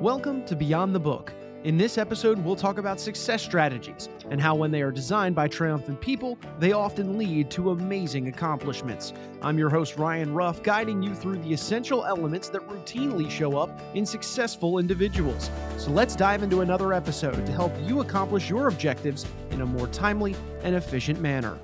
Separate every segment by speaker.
Speaker 1: Welcome to Beyond the Book. In this episode, we'll talk about success strategies and how, when they are designed by triumphant people, they often lead to amazing accomplishments. I'm your host, Ryan Ruff, guiding you through the essential elements that routinely show up in successful individuals. So let's dive into another episode to help you accomplish your objectives in a more timely and efficient manner.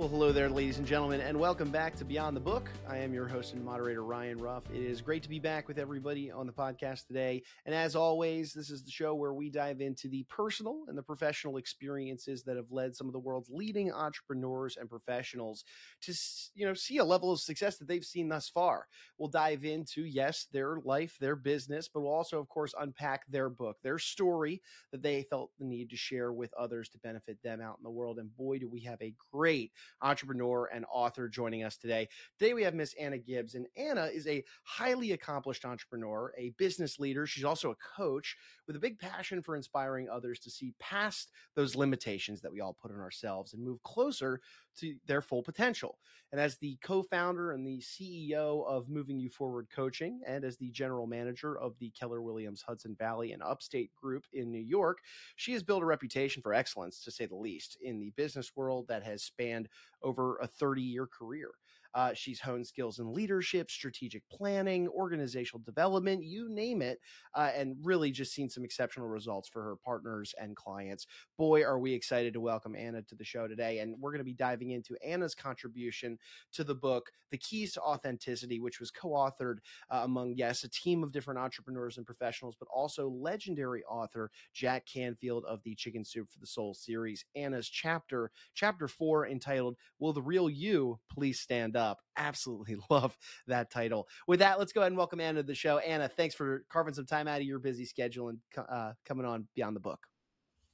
Speaker 1: Well, hello there, ladies and gentlemen, and welcome back to Beyond the Book. I am your host and moderator, Ryan Ruff. It is great to be back with everybody on the podcast today. And as always, this is the show where we dive into the personal and the professional experiences that have led some of the world's leading entrepreneurs and professionals to, you know, see a level of success that they've seen thus far. We'll dive into, yes, their life, their business, but we'll also, of course, unpack their book, their story that they felt the need to share with others to benefit them out in the world. And boy, do we have a great entrepreneur and author joining us today. Today we have Miss Anna Gibbs, and Anna is a highly accomplished entrepreneur, a business leader. She's also a coach with a big passion for inspiring others to see past those limitations that we all put on ourselves and move closer to their full potential. And as the co founder and the CEO of Moving You Forward Coaching, and as the general manager of the Keller Williams Hudson Valley and Upstate Group in New York, she has built a reputation for excellence, to say the least, in the business world that has spanned over a 30 year career. Uh, she's honed skills in leadership, strategic planning, organizational development, you name it, uh, and really just seen some exceptional results for her partners and clients. Boy, are we excited to welcome Anna to the show today. And we're going to be diving into Anna's contribution to the book, The Keys to Authenticity, which was co authored uh, among, yes, a team of different entrepreneurs and professionals, but also legendary author Jack Canfield of the Chicken Soup for the Soul series. Anna's chapter, chapter four, entitled Will the Real You Please Stand Up? Absolutely love that title. With that, let's go ahead and welcome Anna to the show. Anna, thanks for carving some time out of your busy schedule and uh, coming on Beyond the Book.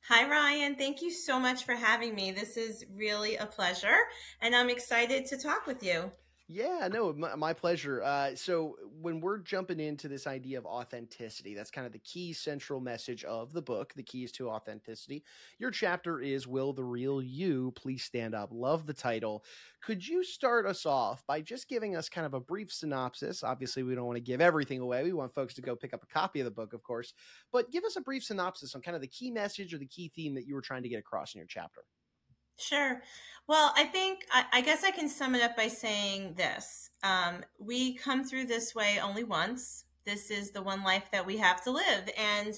Speaker 2: Hi, Ryan. Thank you so much for having me. This is really a pleasure, and I'm excited to talk with you.
Speaker 1: Yeah, no, my, my pleasure. Uh, so when we're jumping into this idea of authenticity, that's kind of the key central message of the book, The Keys to Authenticity. Your chapter is Will the Real You Please Stand Up? Love the title. Could you start us off by just giving us kind of a brief synopsis? Obviously, we don't want to give everything away. We want folks to go pick up a copy of the book, of course, but give us a brief synopsis on kind of the key message or the key theme that you were trying to get across in your chapter.
Speaker 2: Sure. Well, I think, I, I, guess I can sum it up by saying this. Um, we come through this way only once. This is the one life that we have to live. And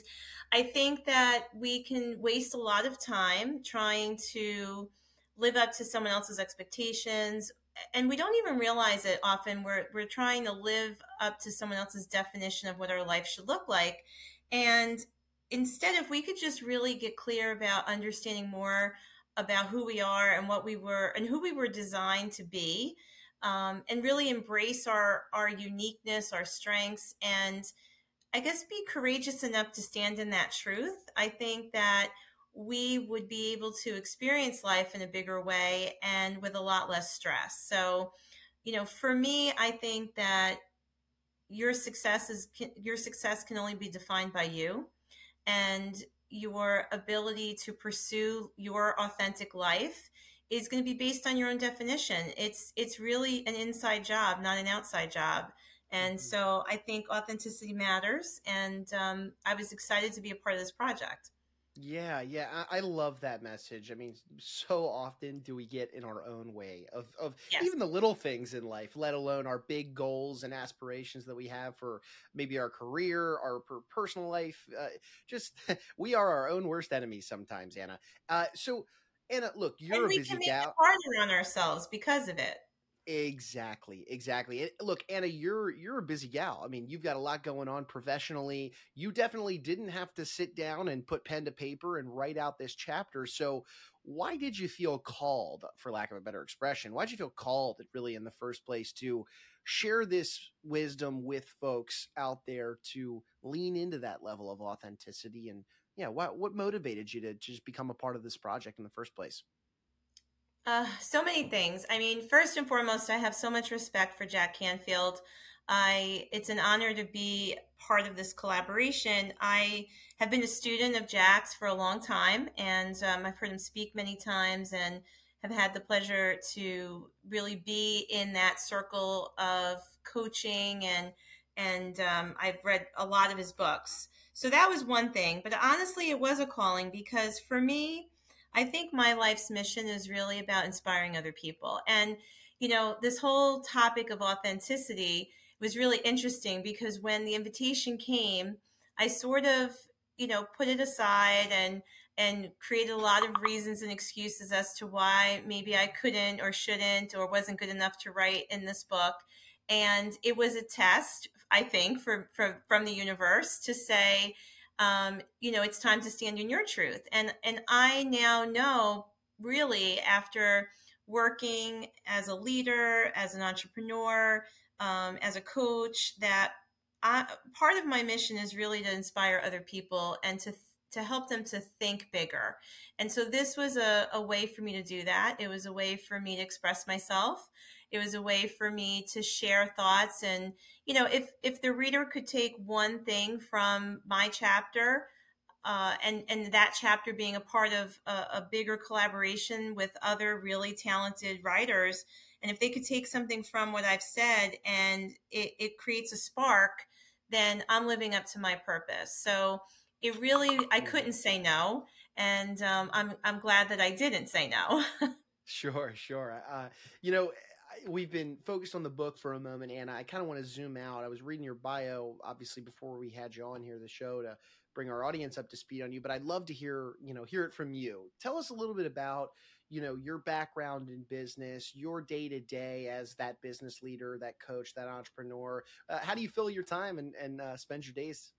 Speaker 2: I think that we can waste a lot of time trying to live up to someone else's expectations. And we don't even realize it often. We're, we're trying to live up to someone else's definition of what our life should look like. And instead, if we could just really get clear about understanding more about who we are and what we were and who we were designed to be um, and really embrace our our uniqueness our strengths and i guess be courageous enough to stand in that truth. I think that we would be able to experience life in a bigger way and with a lot less stress. So you know for me i think that your success is your success can only be defined by you. And your ability to pursue your authentic life is going to be based on your own definition. It's it's really an inside job, not an outside job. And mm-hmm. so I think authenticity matters. And um, I was excited to be a part of this project.
Speaker 1: Yeah, yeah, I, I, love that message. I mean, so often do we get in our own way of, of yes. even the little things in life, let alone our big goals and aspirations that we have for maybe our career, our personal life. Uh, just we are our own worst enemies sometimes, Anna. Uh, so, Anna, look, you're
Speaker 2: and
Speaker 1: a busy gal.
Speaker 2: We can make harder on ourselves because of it.
Speaker 1: Exactly, exactly. look, Anna, you're you're a busy gal. I mean, you've got a lot going on professionally. You definitely didn't have to sit down and put pen to paper and write out this chapter. So, why did you feel called, for lack of a better expression, why did you feel called, really, in the first place, to share this wisdom with folks out there to lean into that level of authenticity? And yeah, what what motivated you to just become a part of this project in the first place?
Speaker 2: Uh, so many things. I mean, first and foremost, I have so much respect for Jack Canfield. I it's an honor to be part of this collaboration. I have been a student of Jack's for a long time, and um, I've heard him speak many times, and have had the pleasure to really be in that circle of coaching and and um, I've read a lot of his books. So that was one thing. But honestly, it was a calling because for me, I think my life's mission is really about inspiring other people. And, you know, this whole topic of authenticity was really interesting because when the invitation came, I sort of, you know, put it aside and and created a lot of reasons and excuses as to why maybe I couldn't or shouldn't or wasn't good enough to write in this book. And it was a test, I think, for, for from the universe to say, um, you know, it's time to stand in your truth. And and I now know really after working as a leader, as an entrepreneur, um, as a coach, that I, part of my mission is really to inspire other people and to to help them to think bigger. And so this was a, a way for me to do that. It was a way for me to express myself. It was a way for me to share thoughts. And, you know, if, if the reader could take one thing from my chapter, uh, and, and that chapter being a part of a, a bigger collaboration with other really talented writers, and if they could take something from what I've said and it, it creates a spark, then I'm living up to my purpose. So it really, I couldn't say no. And um, I'm, I'm glad that I didn't say no.
Speaker 1: sure, sure. Uh, you know, we've been focused on the book for a moment, and I kind of want to zoom out. I was reading your bio, obviously, before we had you on here, the show, to bring our audience up to speed on you. But I'd love to hear, you know, hear it from you. Tell us a little bit about, you know, your background in business, your day to day as that business leader, that coach, that entrepreneur. Uh, how do you fill your time and and uh, spend your days?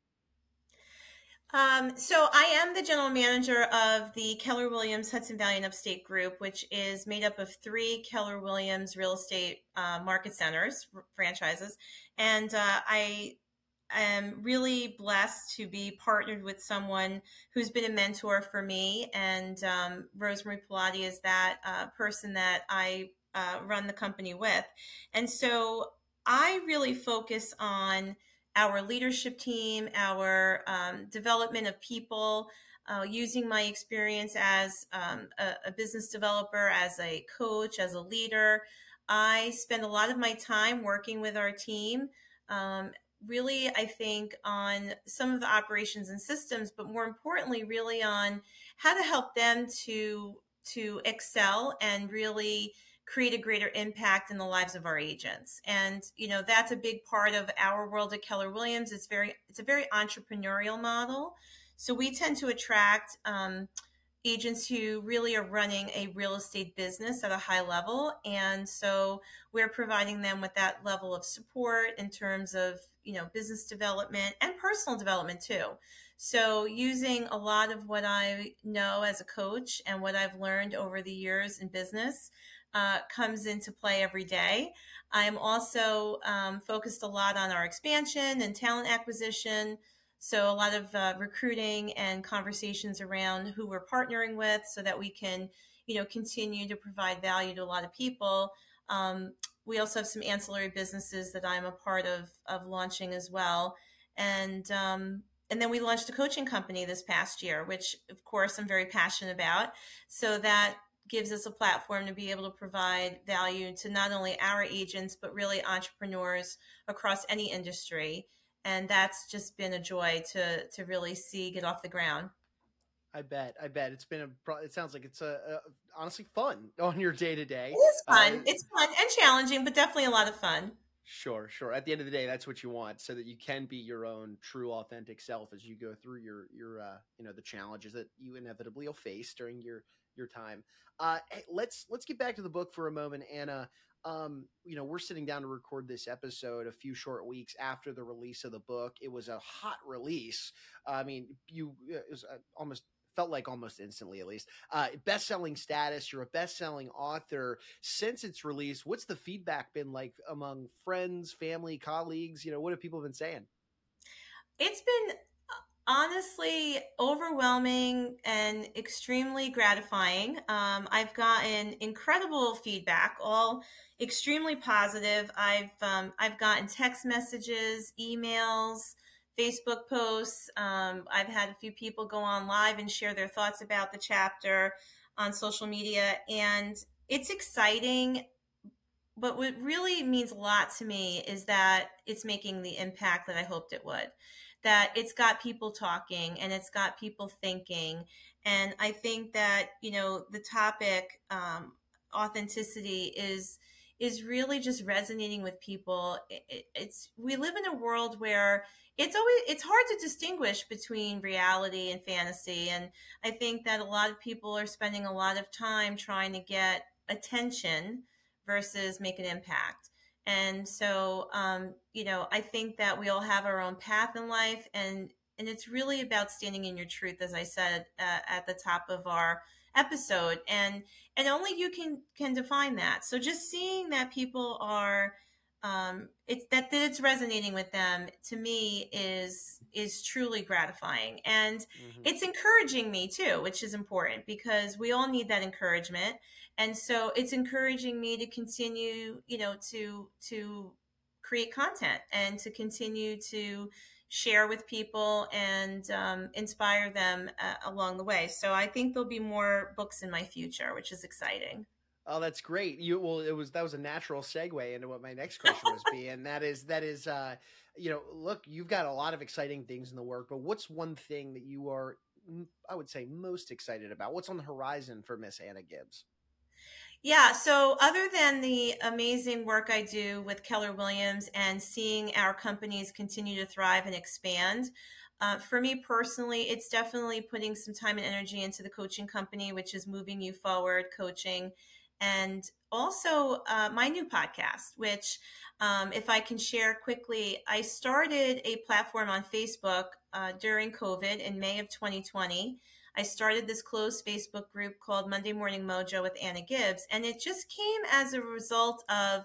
Speaker 2: Um, so I am the general manager of the Keller Williams Hudson Valley and Upstate Group, which is made up of three Keller Williams real estate uh, market centers franchises, and uh, I am really blessed to be partnered with someone who's been a mentor for me, and um, Rosemary Pilati is that uh, person that I uh, run the company with, and so I really focus on our leadership team, our um, development of people, uh, using my experience as um, a, a, business developer, as a coach, as a leader. I spend a lot of my time working with our team. Um, really, I think on some of the operations and systems, but more importantly, really on how to help them to to excel and really create a greater impact in the lives of our agents. And you know that's a big part of our world at Keller Williams. It's very it's a very entrepreneurial model. So we tend to attract um, agents who really are running a real estate business at a high level, and so we're providing them with that level of support in terms of you know business development and personal development too. So, using a lot of what I know as a coach and what I've learned over the years in business, uh, comes into play every day. I'm also um, focused a lot on our expansion and talent acquisition. So, a lot of uh, recruiting and conversations around who we're partnering with so that we can, you know, continue to provide value to a lot of people. Um, we also have some ancillary businesses that I'm a part of, of launching as well. And, um, and then we launched a coaching company this past year, which of course I'm very passionate about. So that gives us a platform to be able to provide value to not only our agents, but really entrepreneurs across any industry. And that's just been a joy to, to really see get off the ground.
Speaker 1: I bet. I bet it's been a. It sounds like it's a, a honestly fun on your day to day.
Speaker 2: It is fun. Uh, it's fun and challenging, but definitely a lot of fun.
Speaker 1: Sure, sure. At the end of the day, that's what you want, so that you can be your own true, authentic self as you go through your your uh, you know the challenges that you inevitably will face during your your time. Uh, let's let's get back to the book for a moment, Anna. Um, you know, we're sitting down to record this episode a few short weeks after the release of the book. It was a hot release. I mean, you it was uh, almost felt like almost instantly at least uh, best-selling status you're a best-selling author since its release what's the feedback been like among friends family colleagues you know what have people been saying
Speaker 2: it's been honestly overwhelming and extremely gratifying. Um, I've gotten incredible feedback, all extremely positive. I've um, I've gotten text messages, emails, Facebook posts. Um, I've had a few people go on live and share their thoughts about the chapter on social media, and it's exciting but what really means a lot to me is that it's making the impact that I hoped it would. That it's got people talking and it's got people thinking. And I think that, you know, the topic, um, authenticity is is really just resonating with people. It, it's we live in a world where it's always it's hard to distinguish between reality and fantasy, and I think that a lot of people are spending a lot of time trying to get attention versus make an impact. And so, um, you know, I think that we all have our own path in life, and and it's really about standing in your truth, as I said uh, at the top of our episode and and only you can can define that. So just seeing that people are um it's that, that it's resonating with them to me is is truly gratifying. And mm-hmm. it's encouraging me too which is important because we all need that encouragement and so it's encouraging me to continue you know to to create content and to continue to share with people and um, inspire them uh, along the way. So I think there'll be more books in my future, which is exciting.
Speaker 1: Oh, that's great. You well, it was that was a natural segue into what my next question was be, and that is that is uh, you know, look, you've got a lot of exciting things in the work, but what's one thing that you are, I would say, most excited about? What's on the horizon for Miss Anna Gibbs?
Speaker 2: Yeah. So, other than the amazing work I do with Keller Williams and seeing our companies continue to thrive and expand, uh, for me personally, it's definitely putting some time and energy into the coaching company, which is moving you forward coaching. And also uh, my new podcast, which, um, if I can share quickly, I started a platform on Facebook uh, during COVID in May of 2020 I started this closed Facebook group called Monday Morning Mojo with Anna Gibbs. And it just came as a result of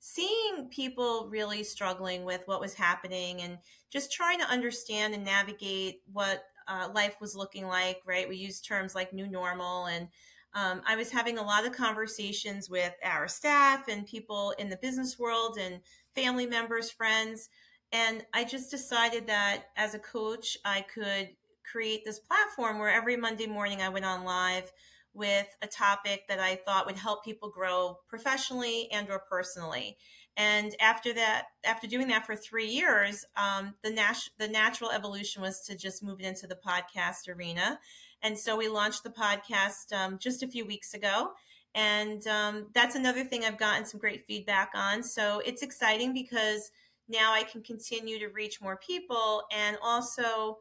Speaker 2: seeing people really struggling with what was happening and just trying to understand and navigate what uh, life was looking like, right? We use terms like new normal. And um, I was having a lot of conversations with our staff and people in the business world and family members, friends. And I just decided that as a coach, I could create this platform where every Monday morning I went on live with a topic that I thought would help people grow professionally and or personally. And after that, after doing that for three years, um, the, nat- the natural evolution was to just move it into the podcast arena. And so we launched the podcast um, just a few weeks ago. And um, that's another thing I've gotten some great feedback on. So it's exciting because now I can continue to reach more people and also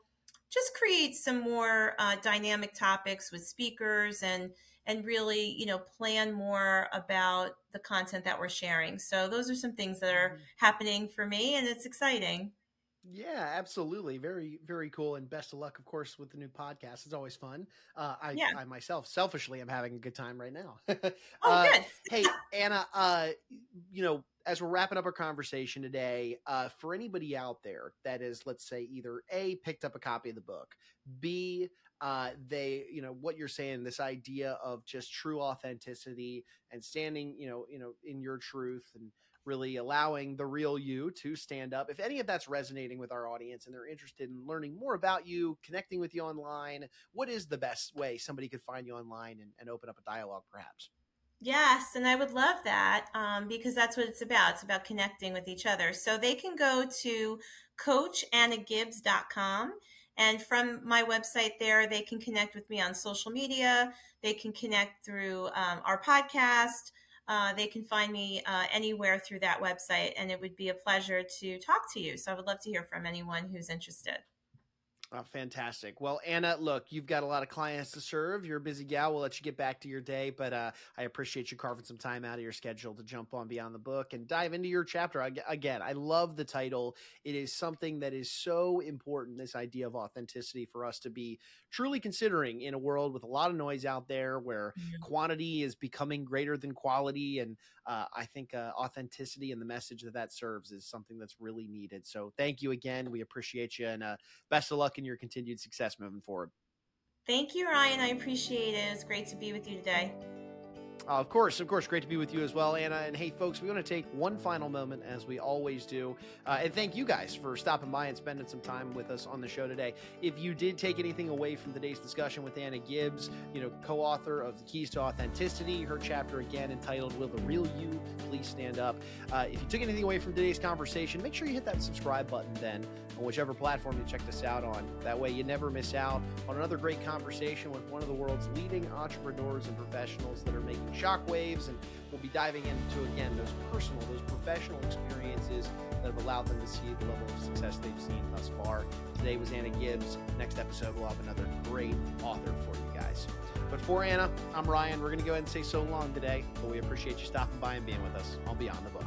Speaker 2: just create some more uh, dynamic topics with speakers and and really you know plan more about the content that we're sharing so those are some things that are mm-hmm. happening for me and it's exciting
Speaker 1: yeah, absolutely. Very, very cool. And best of luck, of course, with the new podcast. It's always fun. Uh, I,
Speaker 2: yeah.
Speaker 1: I myself, selfishly, am having a good time right now.
Speaker 2: oh,
Speaker 1: uh,
Speaker 2: good.
Speaker 1: hey, Anna, uh, you know, as we're wrapping up our conversation today, uh, for anybody out there that is, let's say, either A, picked up a copy of the book, B, uh, they, you know, what you're saying, this idea of just true authenticity and standing, you know, you know, in your truth and really allowing the real you to stand up. If any of that's resonating with our audience and they're interested in learning more about you, connecting with you online, what is the best way somebody could find you online and, and open up a dialogue, perhaps?
Speaker 2: Yes, and I would love that um, because that's what it's about. It's about connecting with each other. So they can go to coachannagibbs.com. And from my website there, they can connect with me on social media. They can connect through um, our podcast. Uh, they can find me uh, anywhere through that website, and it would be a pleasure to talk to you. So I would love to hear from anyone who's interested.
Speaker 1: Oh, fantastic. Well, Anna, look, you've got a lot of clients to serve. You're a busy gal. We'll let you get back to your day, but uh, I appreciate you carving some time out of your schedule to jump on Beyond the Book and dive into your chapter. Again, I love the title. It is something that is so important this idea of authenticity for us to be truly considering in a world with a lot of noise out there where mm-hmm. quantity is becoming greater than quality. And uh, I think uh, authenticity and the message that that serves is something that's really needed. So thank you again. We appreciate you and uh, best of luck in your continued success moving forward.
Speaker 2: Thank you, Ryan. I appreciate it. It's great to be with you today.
Speaker 1: Uh, of course, of course. Great to be with you as well, Anna. And hey, folks, we want to take one final moment, as we always do, uh, and thank you guys for stopping by and spending some time with us on the show today. If you did take anything away from today's discussion with Anna Gibbs, you know, co author of The Keys to Authenticity, her chapter again entitled Will the Real You Please Stand Up? Uh, if you took anything away from today's conversation, make sure you hit that subscribe button then on whichever platform you checked us out on. That way, you never miss out on another great conversation with one of the world's leading entrepreneurs and professionals that are making shockwaves. And we'll be diving into, again, those personal, those professional experiences that have allowed them to see the level of success they've seen thus far. Today was Anna Gibbs. Next episode, we'll have another great author for you guys. But for Anna, I'm Ryan. We're going to go ahead and say so long today, but we appreciate you stopping by and being with us on Beyond the Book.